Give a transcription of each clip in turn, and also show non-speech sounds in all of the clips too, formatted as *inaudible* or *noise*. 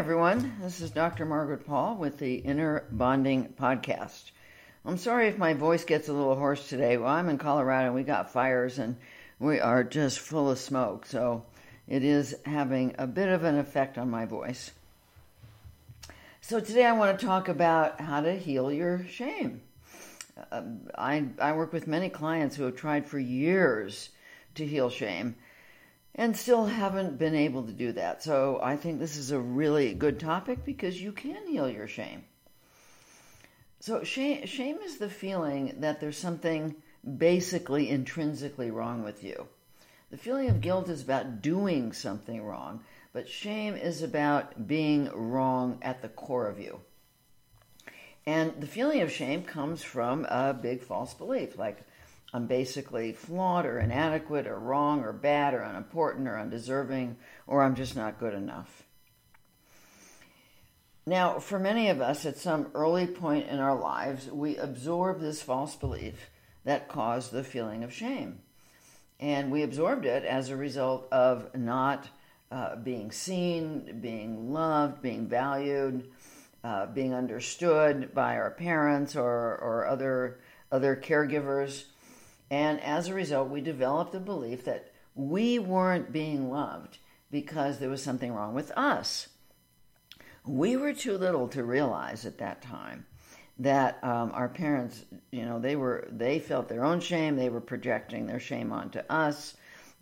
everyone. This is Dr. Margaret Paul with the Inner Bonding Podcast. I'm sorry if my voice gets a little hoarse today. Well, I'm in Colorado and we got fires and we are just full of smoke, so it is having a bit of an effect on my voice. So, today I want to talk about how to heal your shame. Uh, I, I work with many clients who have tried for years to heal shame and still haven't been able to do that. So I think this is a really good topic because you can heal your shame. So shame, shame is the feeling that there's something basically intrinsically wrong with you. The feeling of guilt is about doing something wrong, but shame is about being wrong at the core of you. And the feeling of shame comes from a big false belief, like I'm basically flawed or inadequate or wrong or bad or unimportant or undeserving or I'm just not good enough. Now, for many of us, at some early point in our lives, we absorb this false belief that caused the feeling of shame. And we absorbed it as a result of not uh, being seen, being loved, being valued, uh, being understood by our parents or, or other, other caregivers. And as a result, we developed a belief that we weren't being loved because there was something wrong with us. We were too little to realize at that time that um, our parents, you know, they were they felt their own shame. They were projecting their shame onto us.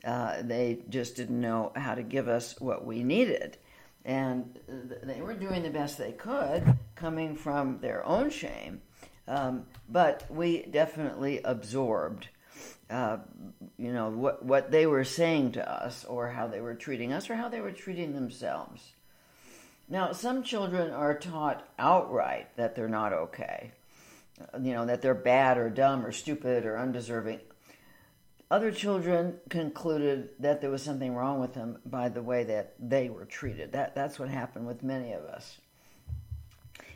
Uh, they just didn't know how to give us what we needed, and they were doing the best they could, coming from their own shame. Um, but we definitely absorbed uh, you know, what, what they were saying to us or how they were treating us or how they were treating themselves. Now, some children are taught outright that they're not okay, you know, that they're bad or dumb or stupid or undeserving. Other children concluded that there was something wrong with them by the way that they were treated. That, that's what happened with many of us.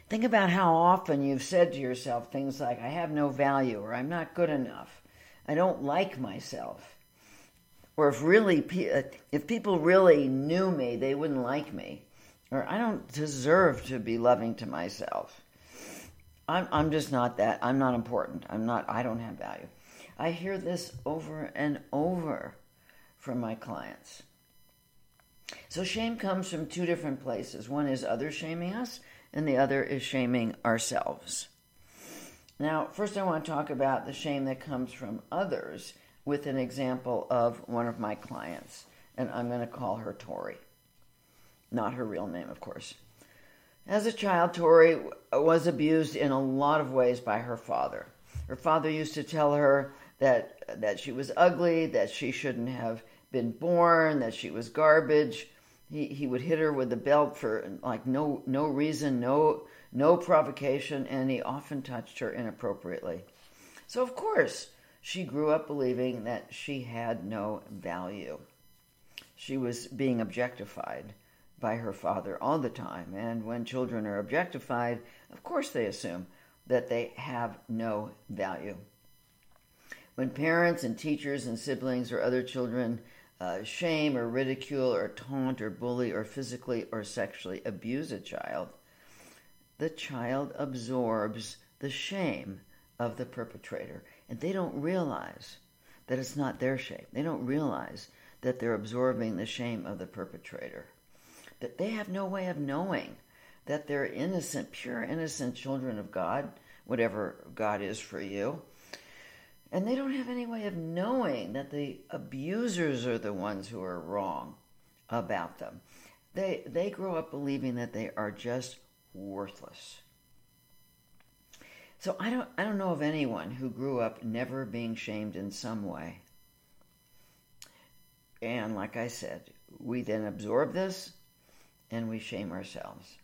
Think about how often you've said to yourself things like, I have no value or I'm not good enough I don't like myself. Or if really, uh, if people really knew me, they wouldn't like me. Or I don't deserve to be loving to myself. I'm, I'm just not that. I'm not important. I'm not, I don't have value. I hear this over and over from my clients. So shame comes from two different places. One is others shaming us, and the other is shaming ourselves. Now, first, I want to talk about the shame that comes from others with an example of one of my clients, and I'm going to call her Tori. Not her real name, of course. As a child, Tori was abused in a lot of ways by her father. Her father used to tell her that that she was ugly, that she shouldn't have been born, that she was garbage. He he would hit her with a belt for like no no reason, no no provocation, and he often touched her inappropriately. So, of course, she grew up believing that she had no value. She was being objectified by her father all the time, and when children are objectified, of course they assume that they have no value. When parents and teachers and siblings or other children uh, shame or ridicule or taunt or bully or physically or sexually abuse a child, the child absorbs the shame of the perpetrator. And they don't realize that it's not their shame. They don't realize that they're absorbing the shame of the perpetrator. That they have no way of knowing that they're innocent, pure innocent children of God, whatever God is for you. And they don't have any way of knowing that the abusers are the ones who are wrong about them. They, they grow up believing that they are just worthless. So I don't I don't know of anyone who grew up never being shamed in some way. And like I said, we then absorb this and we shame ourselves.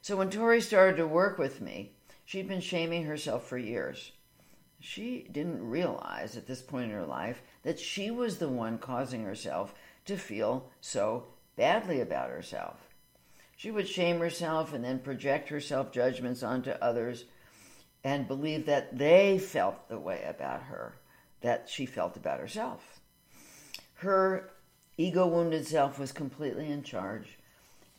So when Tori started to work with me, she'd been shaming herself for years. She didn't realize at this point in her life that she was the one causing herself to feel so badly about herself. She would shame herself and then project her self judgments onto others and believe that they felt the way about her that she felt about herself. Her ego wounded self was completely in charge,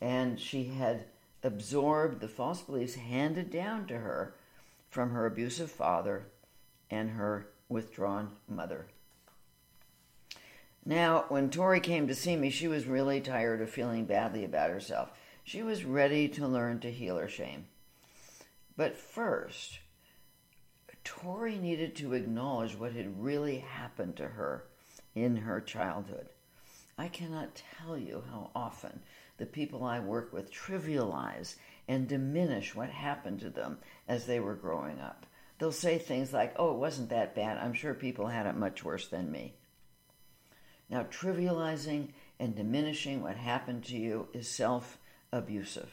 and she had absorbed the false beliefs handed down to her from her abusive father and her withdrawn mother. Now, when Tori came to see me, she was really tired of feeling badly about herself. She was ready to learn to heal her shame. But first, Tori needed to acknowledge what had really happened to her in her childhood. I cannot tell you how often the people I work with trivialize and diminish what happened to them as they were growing up. They'll say things like, oh, it wasn't that bad. I'm sure people had it much worse than me. Now, trivializing and diminishing what happened to you is self abusive.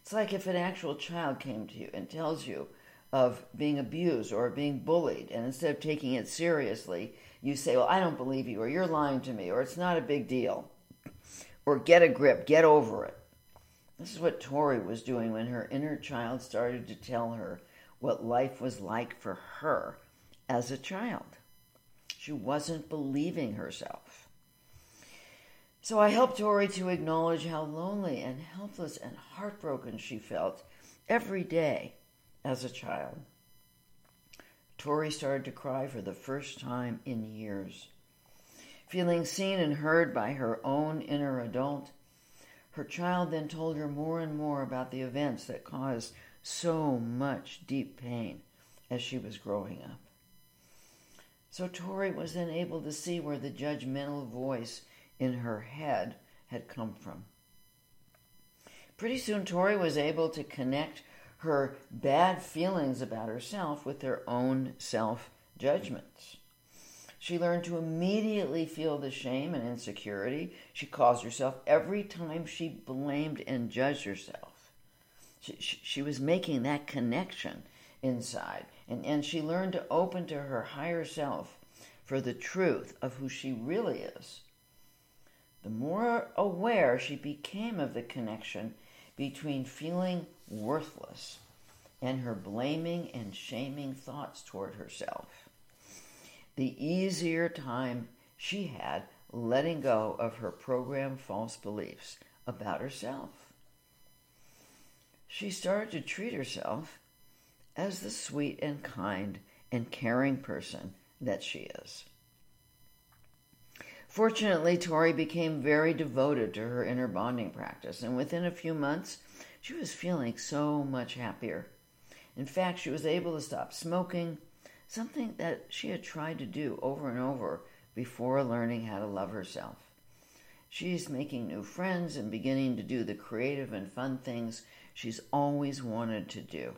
It's like if an actual child came to you and tells you of being abused or being bullied, and instead of taking it seriously, you say, Well, I don't believe you, or you're lying to me, or it's not a big deal, or get a grip, get over it. This is what Tori was doing when her inner child started to tell her what life was like for her as a child. She wasn't believing herself. So I helped Tori to acknowledge how lonely and helpless and heartbroken she felt every day as a child. Tori started to cry for the first time in years. Feeling seen and heard by her own inner adult, her child then told her more and more about the events that caused so much deep pain as she was growing up. So Tori was then able to see where the judgmental voice in her head had come from. Pretty soon, Tori was able to connect her bad feelings about herself with her own self judgments. She learned to immediately feel the shame and insecurity she caused herself every time she blamed and judged herself. She, she, she was making that connection inside. And, and she learned to open to her higher self for the truth of who she really is. The more aware she became of the connection between feeling worthless and her blaming and shaming thoughts toward herself, the easier time she had letting go of her programmed false beliefs about herself. She started to treat herself as the sweet and kind and caring person that she is. Fortunately, Tori became very devoted to her inner bonding practice, and within a few months, she was feeling so much happier. In fact, she was able to stop smoking, something that she had tried to do over and over before learning how to love herself. She's making new friends and beginning to do the creative and fun things she's always wanted to do.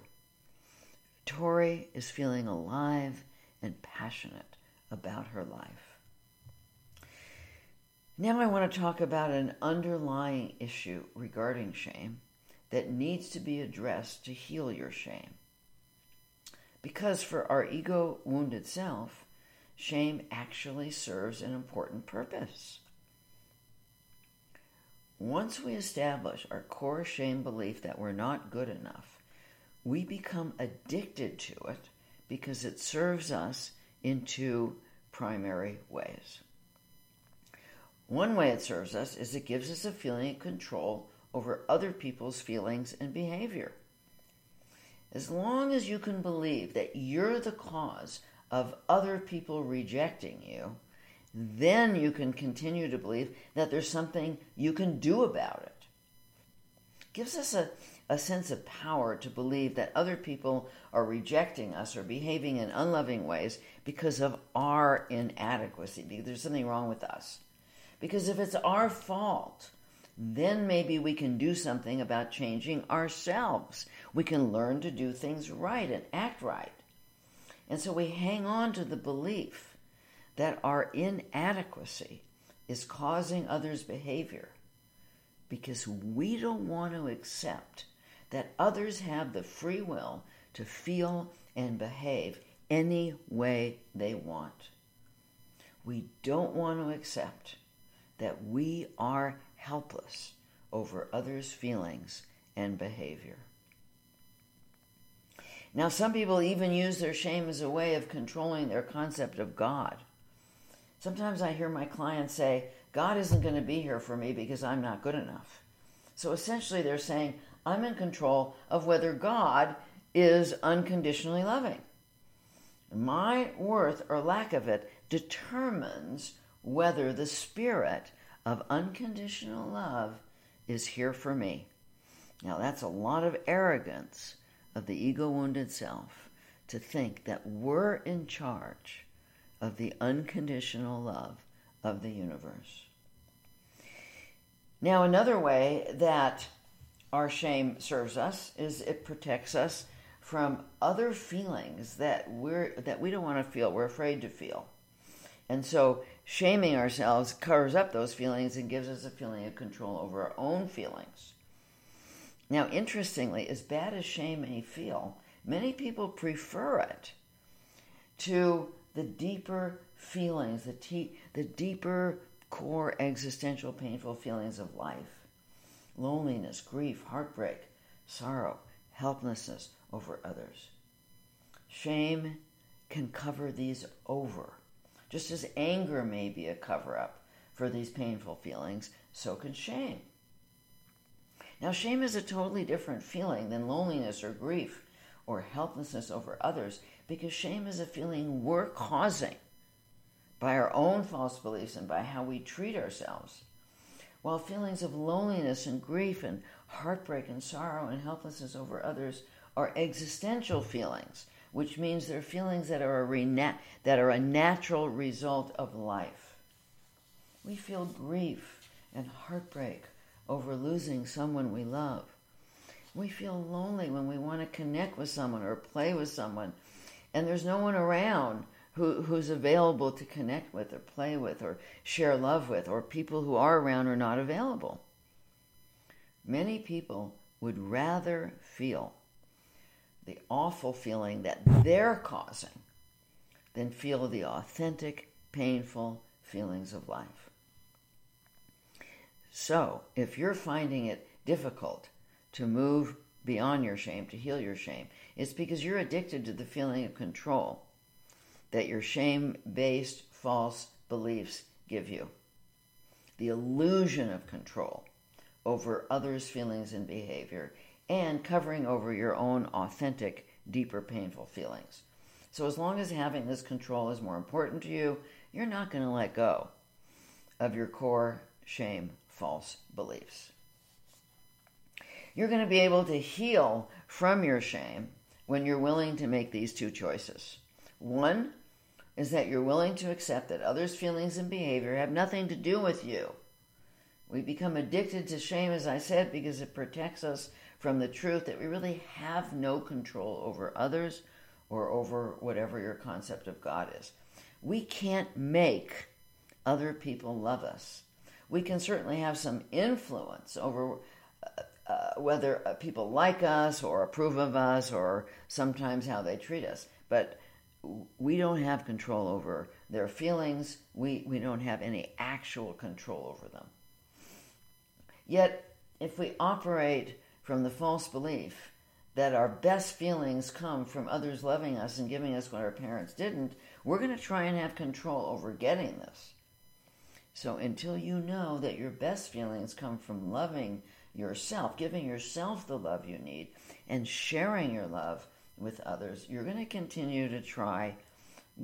Tori is feeling alive and passionate about her life. Now, I want to talk about an underlying issue regarding shame that needs to be addressed to heal your shame. Because for our ego wounded self, shame actually serves an important purpose. Once we establish our core shame belief that we're not good enough, we become addicted to it because it serves us in two primary ways. One way it serves us is it gives us a feeling of control over other people's feelings and behavior. As long as you can believe that you're the cause of other people rejecting you, then you can continue to believe that there's something you can do about it. it gives us a, a sense of power to believe that other people are rejecting us or behaving in unloving ways because of our inadequacy, because there's something wrong with us. Because if it's our fault, then maybe we can do something about changing ourselves. We can learn to do things right and act right. And so we hang on to the belief that our inadequacy is causing others' behavior because we don't want to accept that others have the free will to feel and behave any way they want. We don't want to accept that we are helpless over others' feelings and behavior. Now, some people even use their shame as a way of controlling their concept of God. Sometimes I hear my clients say, God isn't going to be here for me because I'm not good enough. So essentially, they're saying, I'm in control of whether God is unconditionally loving. My worth or lack of it determines whether the spirit of unconditional love is here for me. Now, that's a lot of arrogance of the ego wounded self to think that we're in charge of the unconditional love of the universe. Now, another way that our shame serves us is it protects us from other feelings that we're that we don't want to feel, we're afraid to feel. And so shaming ourselves covers up those feelings and gives us a feeling of control over our own feelings. Now, interestingly, as bad as shame may feel, many people prefer it to the deeper feelings, the, te- the deeper core existential painful feelings of life loneliness, grief, heartbreak, sorrow, helplessness over others. Shame can cover these over. Just as anger may be a cover up for these painful feelings, so can shame. Now, shame is a totally different feeling than loneliness or grief or helplessness over others because shame is a feeling we're causing by our own false beliefs and by how we treat ourselves. While feelings of loneliness and grief and heartbreak and sorrow and helplessness over others are existential feelings, which means they're feelings that are a, rena- that are a natural result of life. We feel grief and heartbreak over losing someone we love. We feel lonely when we want to connect with someone or play with someone, and there's no one around who, who's available to connect with or play with or share love with, or people who are around are not available. Many people would rather feel the awful feeling that they're causing than feel the authentic, painful feelings of life. So, if you're finding it difficult to move beyond your shame, to heal your shame, it's because you're addicted to the feeling of control that your shame based false beliefs give you. The illusion of control over others' feelings and behavior and covering over your own authentic, deeper, painful feelings. So, as long as having this control is more important to you, you're not going to let go of your core shame false beliefs. You're going to be able to heal from your shame when you're willing to make these two choices. One is that you're willing to accept that others' feelings and behavior have nothing to do with you. We become addicted to shame, as I said, because it protects us from the truth that we really have no control over others or over whatever your concept of God is. We can't make other people love us. We can certainly have some influence over uh, uh, whether uh, people like us or approve of us or sometimes how they treat us. But we don't have control over their feelings. We, we don't have any actual control over them. Yet, if we operate from the false belief that our best feelings come from others loving us and giving us what our parents didn't, we're going to try and have control over getting this. So until you know that your best feelings come from loving yourself, giving yourself the love you need, and sharing your love with others, you're going to continue to try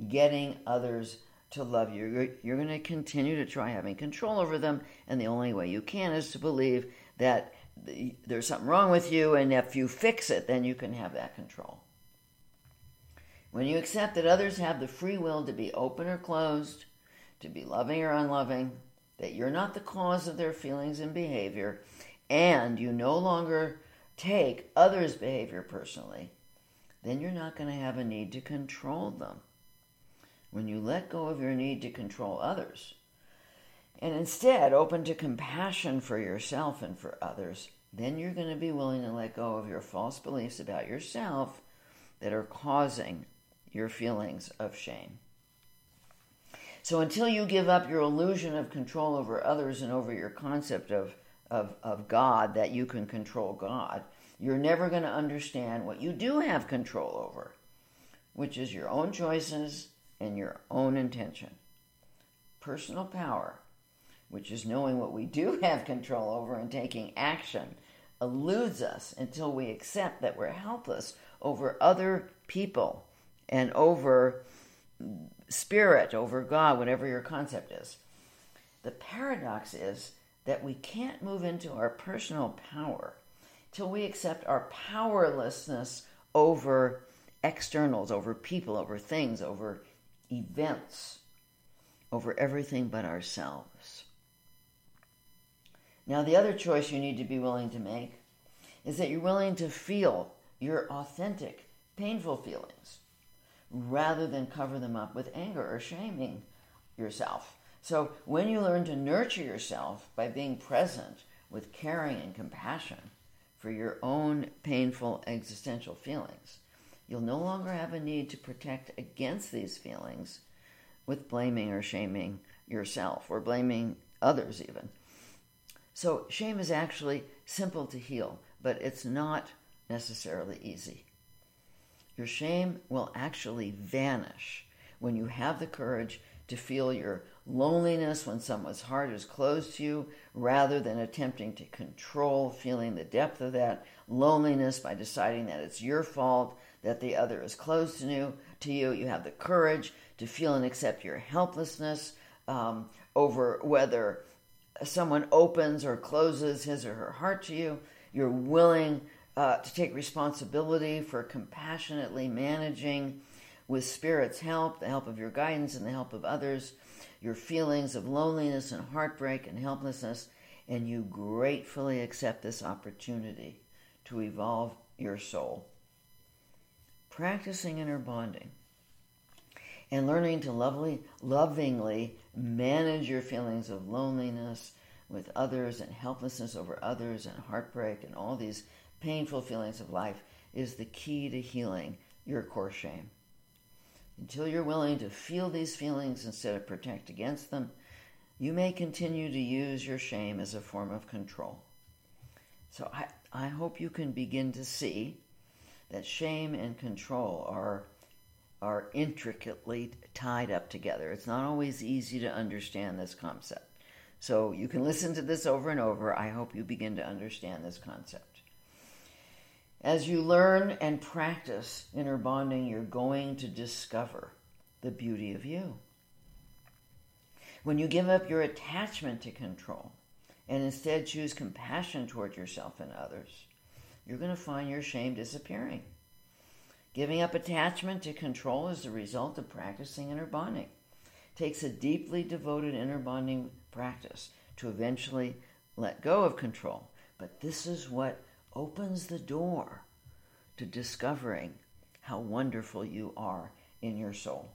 getting others to love you. You're, going to continue to try having control over them, and the only way you can is to believe that there's something wrong with you, and if you fix it, then you can have that control. When you accept that others have the free will to be open or closed, to be loving or unloving, that you're not the cause of their feelings and behavior, and you no longer take others' behavior personally, then you're not going to have a need to control them. When you let go of your need to control others, and instead open to compassion for yourself and for others, then you're going to be willing to let go of your false beliefs about yourself that are causing your feelings of shame. So until you give up your illusion of control over others and over your concept of, of, of God, that you can control God, you're never going to understand what you do have control over, which is your own choices and your own intention. Personal power which is knowing what we do *laughs* have control over and taking action, eludes us until we accept that we're helpless over other people and over spirit, over God, whatever your concept is. The paradox is that we can't move into our personal power till we accept our powerlessness over externals, over people, over things, over events, over everything but ourselves. Now, the other choice you need to be willing to make is that you're willing to feel your authentic, painful feelings rather than cover them up with anger or shaming yourself. So, when you learn to nurture yourself by being present with caring and compassion for your own painful existential feelings, you'll no longer have a need to protect against these feelings with blaming or shaming yourself or blaming others, even. So, shame is actually simple to heal, but it's not necessarily easy. Your shame will actually vanish when you have the courage to feel your loneliness when someone's heart is closed to you rather than attempting to control feeling the depth of that loneliness by deciding that it's your fault that the other is closed to you to you you have the courage to feel and accept your helplessness um, over whether someone opens or closes his or her heart to you you're willing uh, to take responsibility for compassionately managing with Spirit's help, the help of your guidance and the help of others, your feelings of loneliness and heartbreak and helplessness, and you gratefully accept this opportunity to evolve your soul. Practicing inner bonding and learning to lovely, lovingly manage your feelings of loneliness with others and helplessness over others and heartbreak and all these painful feelings of life is the key to healing your core shame. Until you're willing to feel these feelings instead of protect against them, you may continue to use your shame as a form of control. So I, I hope you can begin to see that shame and control are, are intricately tied up together. It's not always easy to understand this concept. So you can listen to this over and over. I hope you begin to understand this concept. As you learn and practice inner bonding, you're going to discover the beauty of you. When you give up your attachment to control and instead choose compassion toward yourself and others, you're going to find your shame disappearing. Giving up attachment to control is the result of practicing inner bonding. It takes a deeply devoted inner bonding practice to eventually let go of control. But this is what opens the door to discovering how wonderful you are in your soul.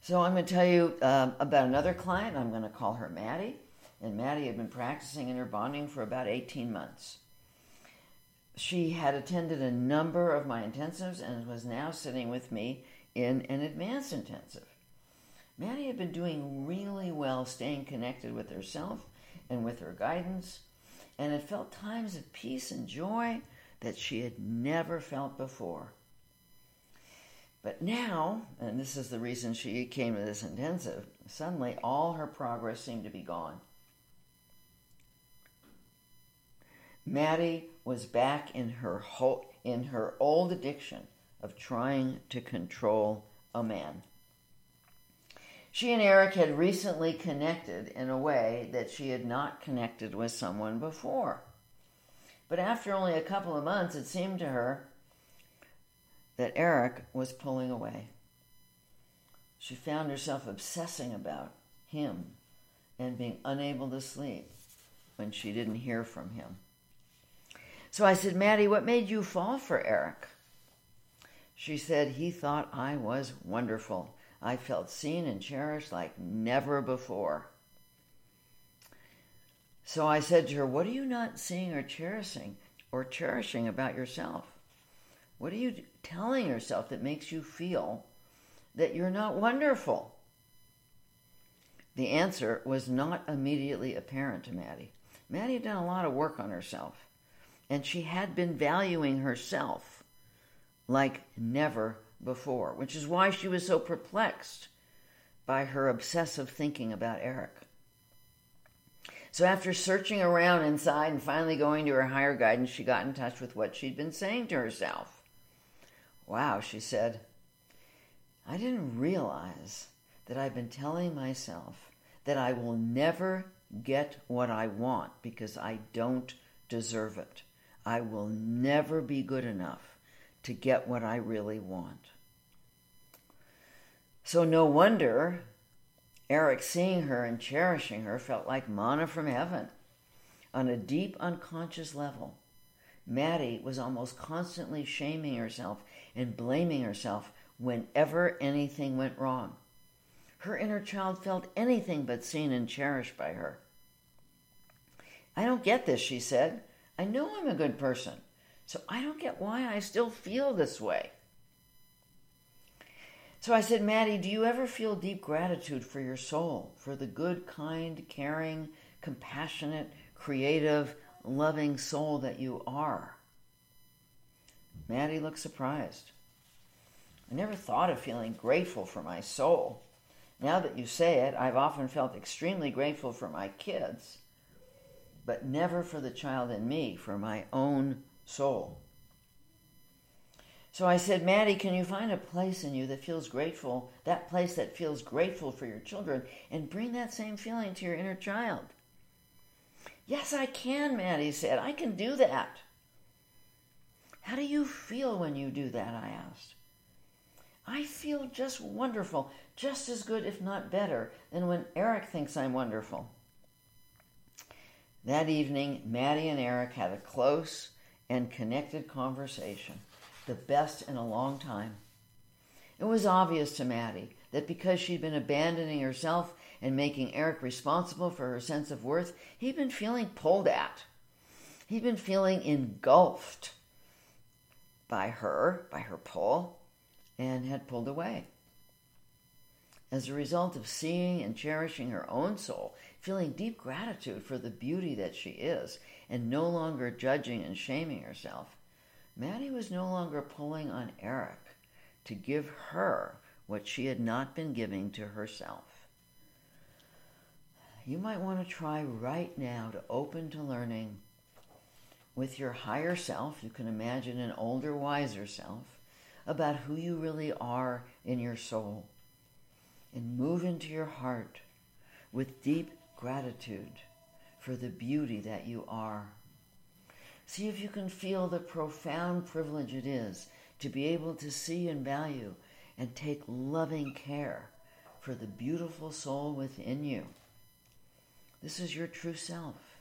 So, I'm going to tell you um, about another client. I'm going to call her Maddie. And Maddie had been practicing inner bonding for about 18 months. She had attended a number of my intensives and was now sitting with me in an advanced intensive. Maddie had been doing really well staying connected with herself and with her guidance and had felt times of peace and joy that she had never felt before. But now, and this is the reason she came to this intensive, suddenly all her progress seemed to be gone. Maddie was back in her in her old addiction of trying to control a man. She and Eric had recently connected in a way that she had not connected with someone before. But after only a couple of months, it seemed to her that Eric was pulling away. She found herself obsessing about him and being unable to sleep when she didn't hear from him. So I said, Maddie, what made you fall for Eric? She said, he thought I was wonderful. I felt seen and cherished like never before. So I said to her, What are you not seeing or cherishing or cherishing about yourself? What are you telling yourself that makes you feel that you're not wonderful? The answer was not immediately apparent to Maddie. Maddie had done a lot of work on herself, and she had been valuing herself like never before, which is why she was so perplexed by her obsessive thinking about Eric. So, after searching around inside and finally going to her higher guidance, she got in touch with what she'd been saying to herself. Wow, she said, I didn't realize that I've been telling myself that I will never get what I want because I don't deserve it. I will never be good enough to get what I really want. So, no wonder Eric, seeing her and cherishing her, felt like manna from heaven. On a deep unconscious level, Maddie was almost constantly shaming herself and blaming herself whenever anything went wrong. Her inner child felt anything but seen and cherished by her. I don't get this, she said. I know I'm a good person, so I don't get why I still feel this way. So I said, Maddie, do you ever feel deep gratitude for your soul, for the good, kind, caring, compassionate, creative, loving soul that you are? Maddie looked surprised. I never thought of feeling grateful for my soul. Now that you say it, I've often felt extremely grateful for my kids, but never for the child in me, for my own soul. So I said, Maddie, can you find a place in you that feels grateful, that place that feels grateful for your children, and bring that same feeling to your inner child? Yes, I can, Maddie said. I can do that. How do you feel when you do that? I asked. I feel just wonderful, just as good, if not better, than when Eric thinks I'm wonderful. That evening, Maddie and Eric had a close and connected conversation the best in a long time. It was obvious to Maddie that because she'd been abandoning herself and making Eric responsible for her sense of worth, he'd been feeling pulled at. He'd been feeling engulfed by her, by her pull, and had pulled away. As a result of seeing and cherishing her own soul, feeling deep gratitude for the beauty that she is, and no longer judging and shaming herself, Maddie was no longer pulling on Eric to give her what she had not been giving to herself. You might want to try right now to open to learning with your higher self. You can imagine an older, wiser self about who you really are in your soul and move into your heart with deep gratitude for the beauty that you are. See if you can feel the profound privilege it is to be able to see and value and take loving care for the beautiful soul within you. This is your true self.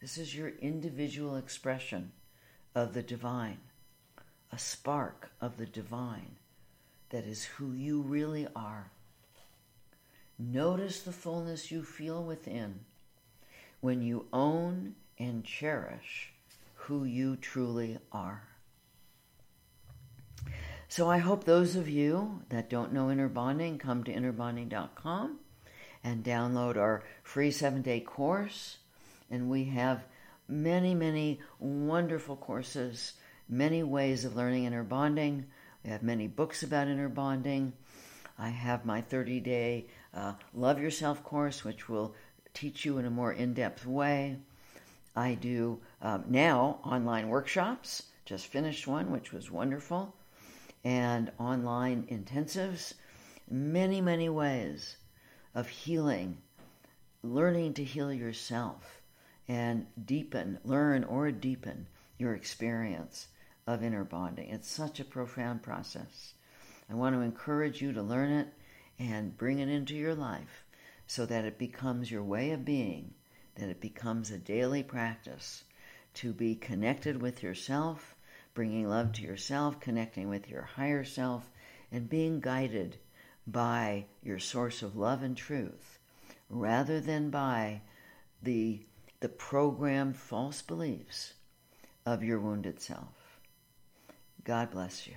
This is your individual expression of the divine, a spark of the divine that is who you really are. Notice the fullness you feel within when you own and cherish who you truly are. So I hope those of you that don't know inner bonding come to innerbonding.com and download our free seven day course. And we have many, many wonderful courses, many ways of learning inner bonding. We have many books about inner bonding. I have my 30 day uh, Love Yourself course, which will teach you in a more in depth way. I do um, now online workshops, just finished one, which was wonderful, and online intensives. Many, many ways of healing, learning to heal yourself and deepen, learn or deepen your experience of inner bonding. It's such a profound process. I want to encourage you to learn it and bring it into your life so that it becomes your way of being that it becomes a daily practice to be connected with yourself, bringing love to yourself, connecting with your higher self, and being guided by your source of love and truth rather than by the, the programmed false beliefs of your wounded self. God bless you.